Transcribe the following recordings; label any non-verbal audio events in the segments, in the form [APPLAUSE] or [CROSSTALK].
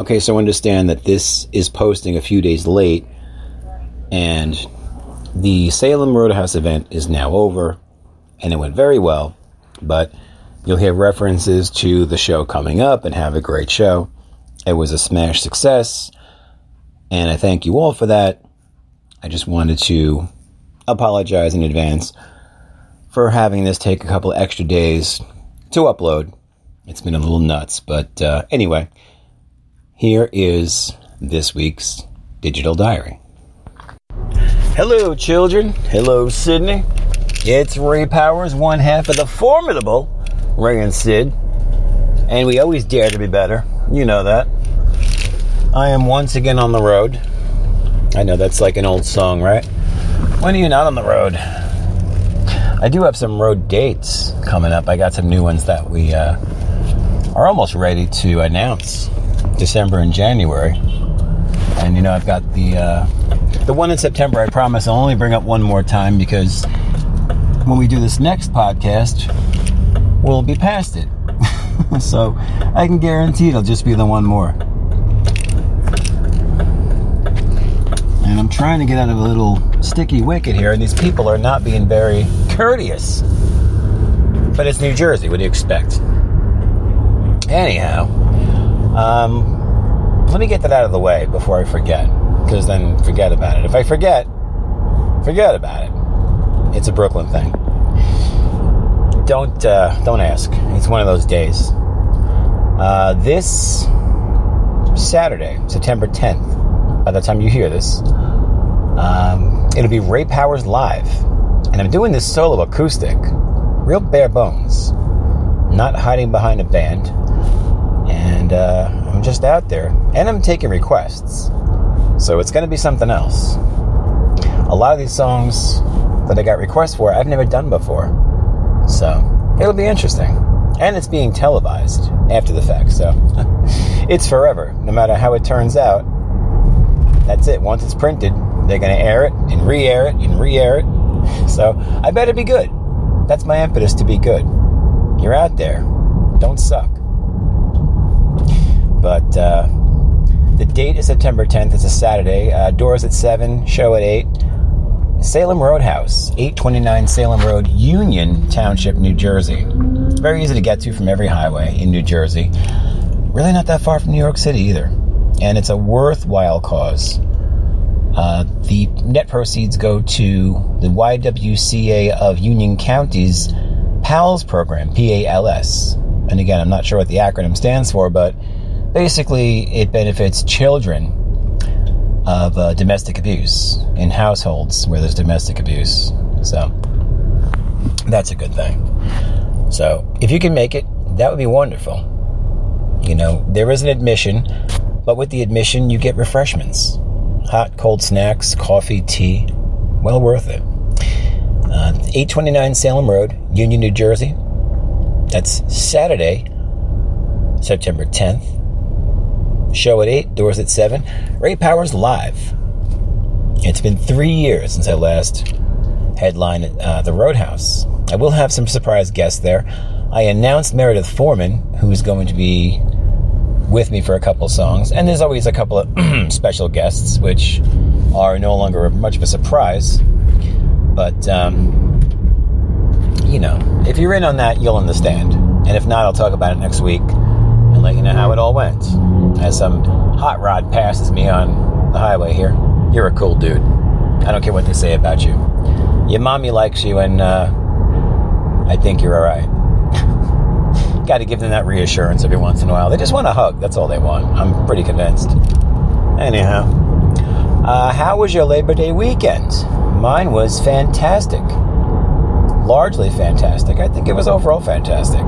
Okay, so understand that this is posting a few days late, and the Salem Roadhouse event is now over, and it went very well, but you'll hear references to the show coming up and have a great show. It was a smash success, and I thank you all for that. I just wanted to apologize in advance for having this take a couple extra days to upload. It's been a little nuts, but uh, anyway, here is this week's digital diary. Hello, children. Hello, Sydney. It's Ray Powers, one half of the formidable Ray and Syd, and we always dare to be better. You know that. I am once again on the road. I know that's like an old song, right? When are you not on the road? I do have some road dates coming up. I got some new ones that we uh, are almost ready to announce December and January. And you know, I've got the uh, the one in September. I promise I'll only bring up one more time because when we do this next podcast, we'll be past it. [LAUGHS] so I can guarantee it'll just be the one more. And I'm trying to get out of a little sticky wicket here, and these people are not being very courteous. But it's New Jersey. What do you expect? Anyhow, um, let me get that out of the way before I forget, because then forget about it. If I forget, forget about it. It's a Brooklyn thing. Don't uh, don't ask. It's one of those days. Uh, this Saturday, September 10th, by the time you hear this, um, it'll be Ray Powers live, and I'm doing this solo acoustic, real bare bones, not hiding behind a band and uh, I'm just out there, and I'm taking requests. So it's going to be something else. A lot of these songs that I got requests for, I've never done before. So it'll be interesting. And it's being televised after the fact, so [LAUGHS] it's forever. No matter how it turns out, that's it. Once it's printed, they're going to air it and re air it and re air it. [LAUGHS] So I better be good. That's my impetus to be good. You're out there. Don't suck. But uh, the date is September 10th. It's a Saturday. Uh, doors at 7, show at 8. Salem Roadhouse, 829 Salem Road, Union Township, New Jersey. Very easy to get to from every highway in New Jersey. Really not that far from New York City either. And it's a worthwhile cause. Uh, the net proceeds go to the YWCA of Union County's PALS program, P A L S. And again, I'm not sure what the acronym stands for, but basically it benefits children of uh, domestic abuse in households where there's domestic abuse. So that's a good thing. So if you can make it, that would be wonderful. You know, there is an admission, but with the admission, you get refreshments hot, cold snacks, coffee, tea. Well worth it. Uh, 829 Salem Road, Union, New Jersey. That's Saturday, September 10th. Show at 8, doors at 7. Ray Powers live. It's been three years since I last headlined uh, the Roadhouse. I will have some surprise guests there. I announced Meredith Foreman, who's going to be with me for a couple songs, and there's always a couple of [CLEARS THROAT] special guests, which are no longer much of a surprise. But, um, you know, if you're in on that, you'll understand. And if not, I'll talk about it next week let you know how it all went. As some hot rod passes me on the highway here, you're a cool dude. I don't care what they say about you. Your mommy likes you, and uh, I think you're all right. [LAUGHS] Got to give them that reassurance every once in a while. They just want a hug. That's all they want. I'm pretty convinced. Anyhow, uh, how was your Labor Day weekend? Mine was fantastic. Largely fantastic. I think it was overall fantastic.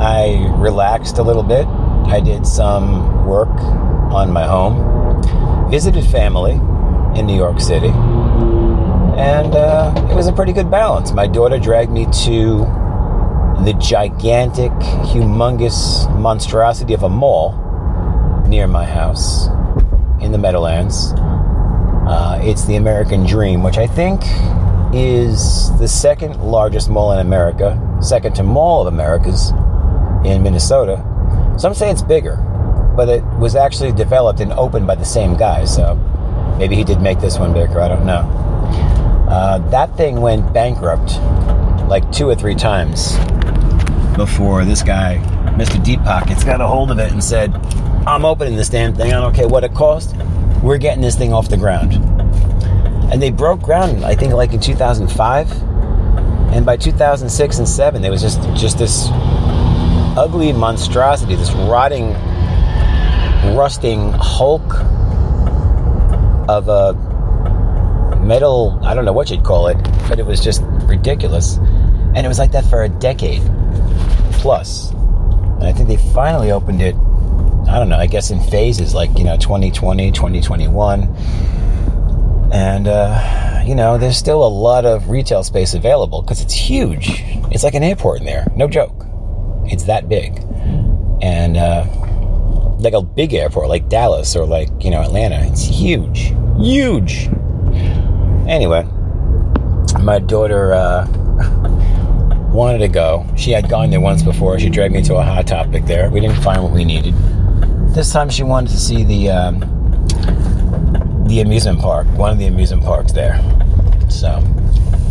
I relaxed a little bit. I did some work on my home, visited family in New York City, and uh, it was a pretty good balance. My daughter dragged me to the gigantic, humongous monstrosity of a mall near my house in the Meadowlands. Uh, it's the American Dream, which I think is the second largest mall in America, second to Mall of America's in Minnesota. Some say it's bigger. but it was actually developed and opened by the same guy. So maybe he did make this one bigger. I don't know. Uh, that thing went bankrupt like two or three times before this guy, Mr. Deep Pockets, got a hold of it and said, I'm opening this damn thing. I don't care what it costs. We're getting this thing off the ground. And they broke ground, I think, like in 2005. And by 2006 and 7, there was just, just this ugly monstrosity, this rotting, rusting hulk of a metal, I don't know what you'd call it, but it was just ridiculous. And it was like that for a decade plus. And I think they finally opened it, I don't know, I guess in phases, like, you know, 2020, 2021. And, uh, you know, there's still a lot of retail space available because it's huge. It's like an airport in there. No joke. It's that big. And, uh, like a big airport like Dallas or like, you know, Atlanta. It's huge. Huge. Anyway, my daughter uh, [LAUGHS] wanted to go. She had gone there once before. She dragged me to a hot topic there. We didn't find what we needed. This time she wanted to see the um, the amusement park, one of the amusement parks there. So,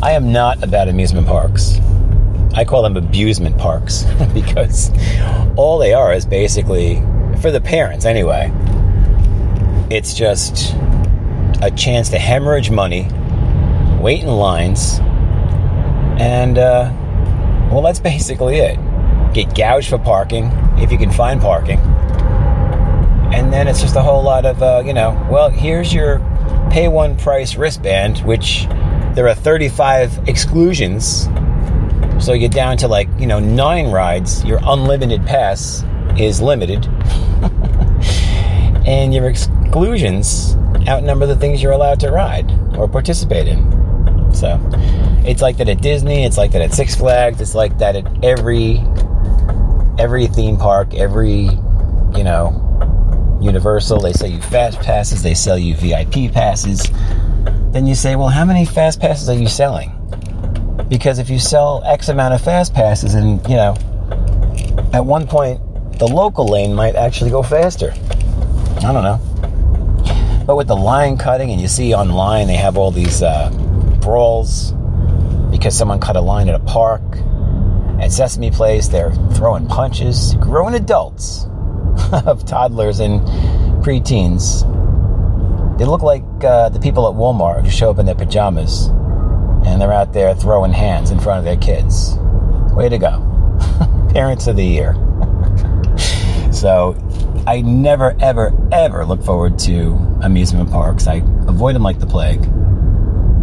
I am not about amusement parks. I call them abusement parks [LAUGHS] because all they are is basically for the parents anyway. It's just a chance to hemorrhage money, wait in lines, and uh, well, that's [LAUGHS] basically it. Get gouged for parking if you can find parking, and then it's just a whole lot of uh, you know. Well, here's your pay one price wristband, which there are 35 exclusions. So you get down to like, you know, nine rides. Your unlimited pass is limited. [LAUGHS] and your exclusions outnumber the things you're allowed to ride or participate in. So it's like that at Disney, it's like that at Six Flags, it's like that at every every theme park, every, you know, Universal, they sell you fast passes, they sell you VIP passes. Then you say, well, how many fast passes are you selling? Because if you sell X amount of fast passes, and you know, at one point the local lane might actually go faster. I don't know. But with the line cutting, and you see online they have all these uh, brawls because someone cut a line at a park. At Sesame Place, they're throwing punches. Grown adults [LAUGHS] of toddlers and preteens. They look like uh, the people at Walmart who show up in their pajamas and they're out there throwing hands in front of their kids. Way to go. [LAUGHS] Parents of the Year. [LAUGHS] so I never, ever, ever look forward to amusement parks. I avoid them like the plague.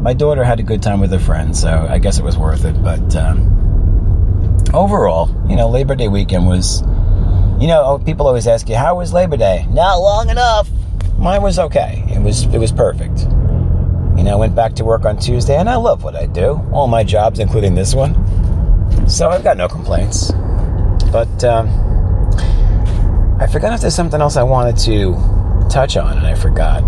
My daughter had a good time with her friends, so I guess it was worth it. But um, overall, you know, Labor Day weekend was you know, people always ask you, "How was Labor Day?" Not long enough. Mine was okay. It was it was perfect. You know, I went back to work on Tuesday, and I love what I do. All my jobs, including this one. So I've got no complaints. But um, I forgot if there's something else I wanted to touch on, and I forgot.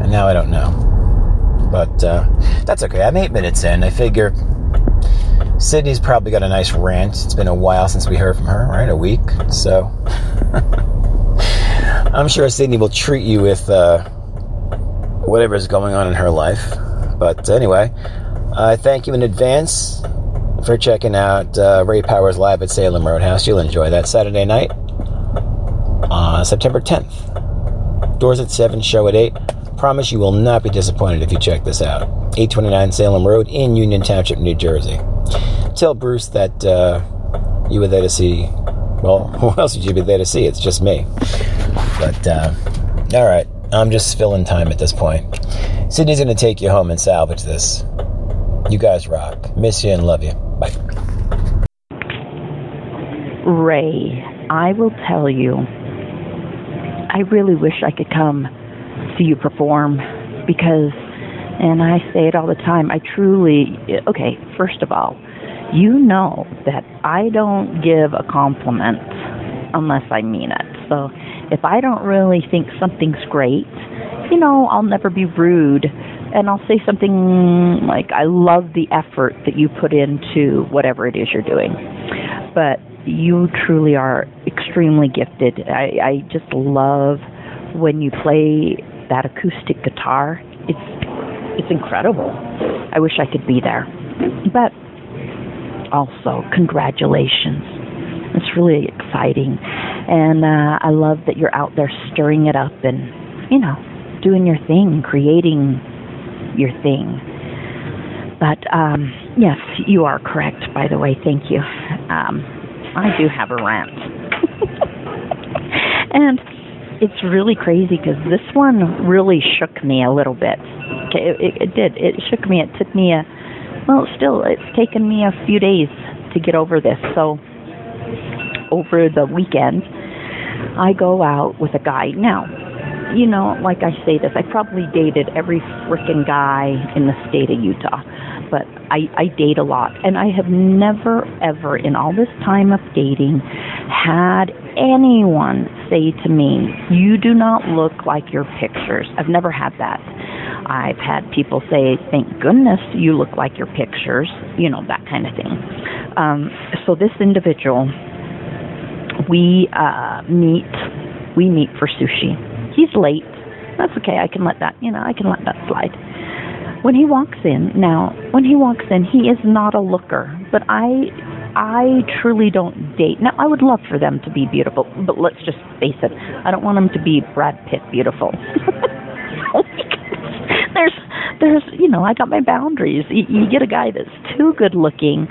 And now I don't know. But uh, that's okay. I'm eight minutes in. I figure Sydney's probably got a nice rant. It's been a while since we heard from her, right? A week. So [LAUGHS] I'm sure Sydney will treat you with uh, whatever is going on in her life. But anyway, I thank you in advance for checking out uh, Ray Powers Live at Salem Roadhouse. You'll enjoy that Saturday night, uh, September 10th. Doors at 7, show at 8. Promise you will not be disappointed if you check this out. 829 Salem Road in Union Township, New Jersey tell Bruce that uh, you were there to see. Well, [LAUGHS] who else would you be there to see? It's just me. But uh, all right, I'm just filling time at this point. Sydney's gonna take you home and salvage this. You guys rock. Miss you and love you. Bye. Ray, I will tell you, I really wish I could come see you perform because, and I say it all the time, I truly, okay, first of all, you know that I don't give a compliment unless I mean it. So if I don't really think something's great, you know, I'll never be rude and I'll say something like, I love the effort that you put into whatever it is you're doing. But you truly are extremely gifted. I, I just love when you play that acoustic guitar. It's it's incredible. I wish I could be there. But also, congratulations. It's really exciting. And uh, I love that you're out there stirring it up and, you know, doing your thing, creating your thing. But um, yes, you are correct, by the way. Thank you. Um, I do have a rant. [LAUGHS] and it's really crazy because this one really shook me a little bit. Okay, it, it did. It shook me. It took me a, well, still, it's taken me a few days to get over this. So, over the weekend, I go out with a guy. Now, you know, like I say this, I probably dated every frickin' guy in the state of Utah, but I, I date a lot. And I have never, ever, in all this time of dating, had anyone say to me, You do not look like your pictures. I've never had that. I've had people say, Thank goodness you look like your pictures, you know, that kind of thing. Um, so this individual, we uh, meet, we meet for sushi he's late. That's okay. I can let that, you know, I can let that slide. When he walks in, now, when he walks in, he is not a looker, but I I truly don't date. Now, I would love for them to be beautiful, but let's just face it. I don't want them to be Brad Pitt beautiful. [LAUGHS] there's there's, you know, I got my boundaries. You, you get a guy that's too good looking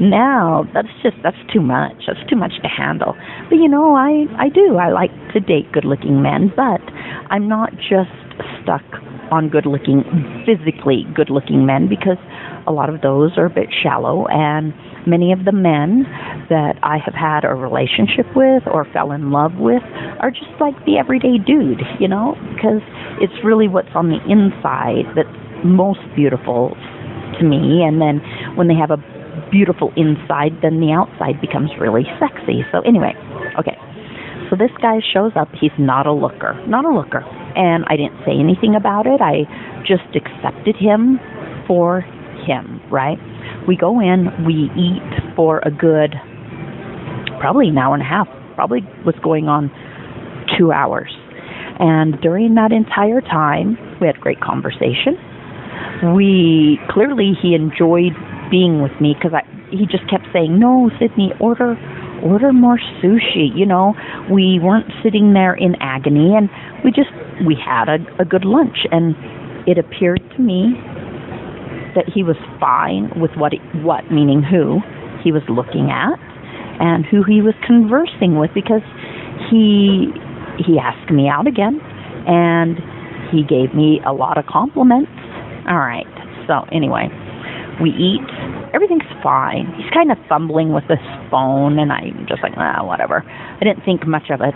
now that's just that's too much. That's too much to handle. But you know i i do. I like to date good looking men but i'm not just stuck on good looking physically good looking men because a lot of those are a bit shallow. And many of the men that i have had a relationship with or fell in love with are just like the everyday dude you know because it's really what's on the inside that's most beautiful to me. And then when they have a beautiful inside, then the outside becomes really sexy. So, anyway, okay. So this guy shows up. He's not a looker, not a looker. And I didn't say anything about it. I just accepted him for him, right? We go in, we eat for a good, probably an hour and a half, probably was going on two hours. And during that entire time, we had great conversation. We clearly he enjoyed being with me because I he just kept saying, "No, Sydney, order order more sushi." You know, we weren't sitting there in agony, and we just we had a, a good lunch, and it appeared to me that he was fine with what he, what meaning who he was looking at and who he was conversing with because he he asked me out again and he gave me a lot of compliments. All right. So anyway, we eat. Everything's fine. He's kind of fumbling with his phone, and I'm just like, ah, whatever. I didn't think much of it.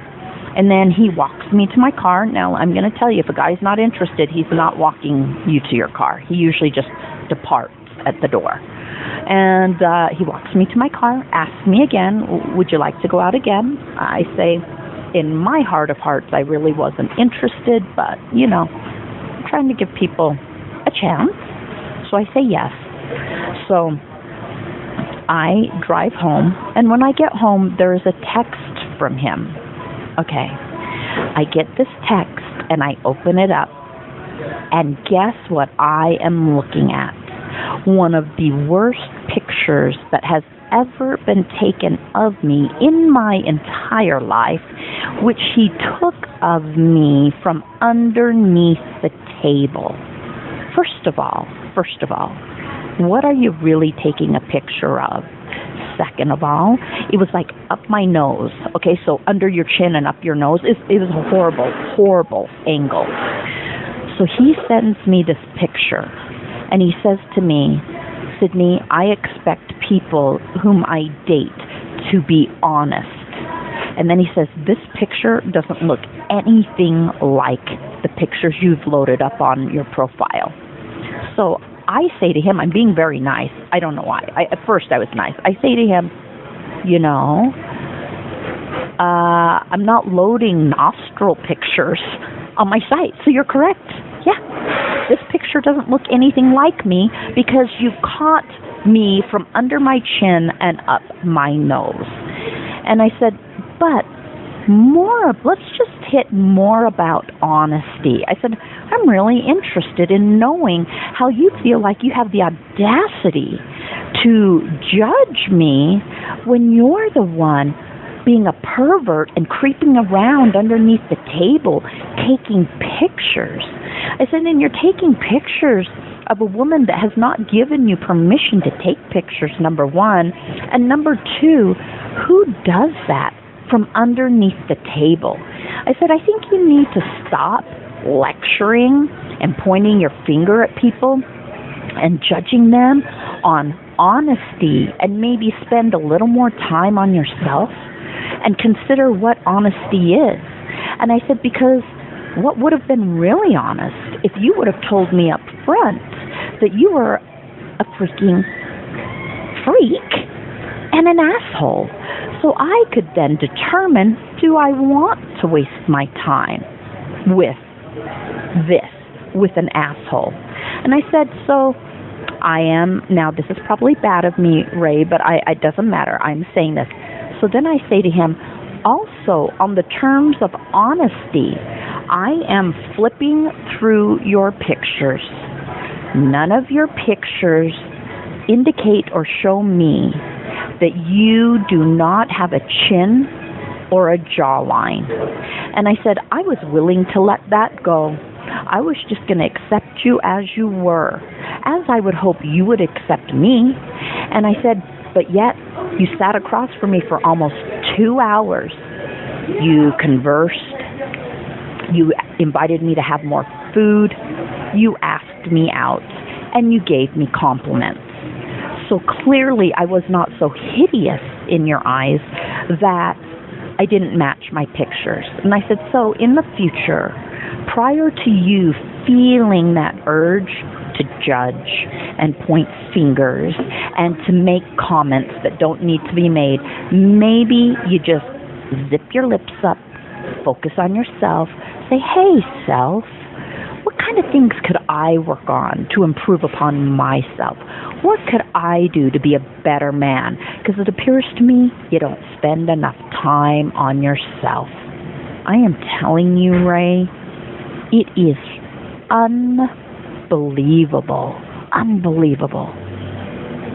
And then he walks me to my car. Now, I'm going to tell you, if a guy's not interested, he's not walking you to your car. He usually just departs at the door. And uh, he walks me to my car, asks me again, would you like to go out again? I say, in my heart of hearts, I really wasn't interested, but, you know, I'm trying to give people a chance. So I say yes. So I drive home, and when I get home, there is a text from him. Okay. I get this text and I open it up, and guess what I am looking at? One of the worst pictures that has ever been taken of me in my entire life, which he took of me from underneath the table. First of all, first of all, what are you really taking a picture of? Second of all, it was like up my nose. Okay, so under your chin and up your nose. It, it was a horrible, horrible angle. So he sends me this picture and he says to me, Sydney, I expect people whom I date to be honest. And then he says, This picture doesn't look anything like the pictures you've loaded up on your profile. So I say to him, I'm being very nice. I don't know why. I, at first, I was nice. I say to him, you know, uh, I'm not loading nostril pictures on my site, so you're correct. Yeah, this picture doesn't look anything like me because you caught me from under my chin and up my nose. And I said, but more, let's just hit more about honesty. I said, I'm really interested in knowing how you feel like you have the audacity to judge me when you're the one being a pervert and creeping around underneath the table taking pictures. I said, and you're taking pictures of a woman that has not given you permission to take pictures, number one. And number two, who does that from underneath the table? I said, I think you need to stop lecturing and pointing your finger at people and judging them on honesty and maybe spend a little more time on yourself and consider what honesty is. And I said, because what would have been really honest if you would have told me up front that you were a freaking freak and an asshole. So I could then determine do I want to waste my time with this, with an asshole? And I said, so I am, now this is probably bad of me, Ray, but I, it doesn't matter. I'm saying this. So then I say to him, also, on the terms of honesty, I am flipping through your pictures. None of your pictures indicate or show me that you do not have a chin or a jawline. And I said, I was willing to let that go. I was just going to accept you as you were, as I would hope you would accept me. And I said, but yet you sat across from me for almost two hours. You conversed. You invited me to have more food. You asked me out. And you gave me compliments. So clearly, I was not so hideous in your eyes that I didn't match my pictures. And I said, So in the future, prior to you feeling that urge to judge and point fingers and to make comments that don't need to be made. Maybe you just zip your lips up, focus on yourself, say, hey, self, kind of things could I work on to improve upon myself? What could I do to be a better man? Because it appears to me you don't spend enough time on yourself. I am telling you, Ray, it is un unbelievable. Unbelievable.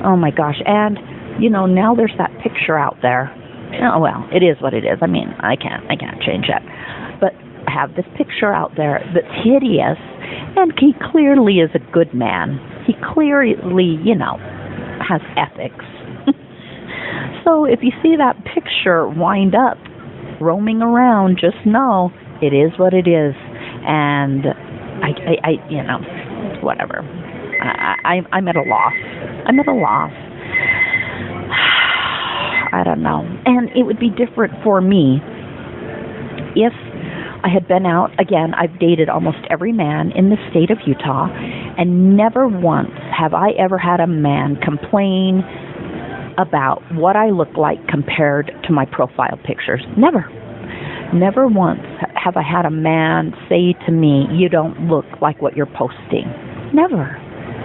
Oh my gosh. And, you know, now there's that picture out there. Oh well, it is what it is. I mean, I can't I can't change that. Have this picture out there that's hideous and he clearly is a good man. He clearly, you know, has ethics. [LAUGHS] so if you see that picture wind up roaming around, just know it is what it is. And I, I, I you know, whatever. I, I, I'm at a loss. I'm at a loss. [SIGHS] I don't know. And it would be different for me if I had been out. Again, I've dated almost every man in the state of Utah, and never once have I ever had a man complain about what I look like compared to my profile pictures. Never. Never once have I had a man say to me, You don't look like what you're posting. Never.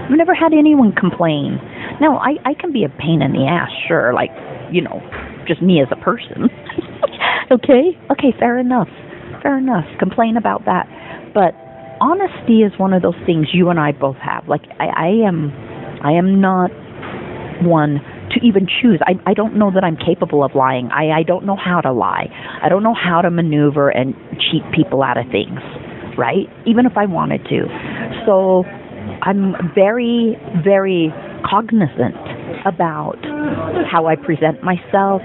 I've never had anyone complain. Now, I, I can be a pain in the ass, sure, like, you know, just me as a person. [LAUGHS] okay? Okay, fair enough. Fair enough. Complain about that. But honesty is one of those things you and I both have. Like, I, I am, I am not one to even choose. I, I don't know that I'm capable of lying. I, I don't know how to lie. I don't know how to maneuver and cheat people out of things, right? Even if I wanted to. So I'm very, very cognizant about how I present myself,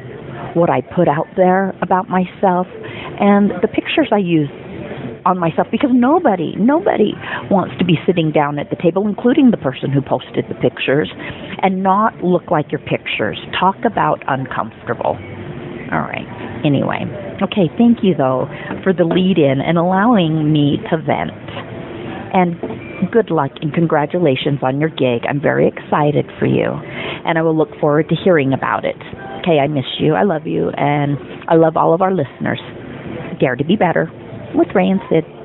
what I put out there about myself, and the pictures I use on myself because nobody, nobody wants to be sitting down at the table, including the person who posted the pictures, and not look like your pictures. Talk about uncomfortable. All right. Anyway, okay, thank you though for the lead in and allowing me to vent. And good luck and congratulations on your gig. I'm very excited for you, and I will look forward to hearing about it. Okay, I miss you. I love you, and I love all of our listeners. Dare to be better with Ray and Syd.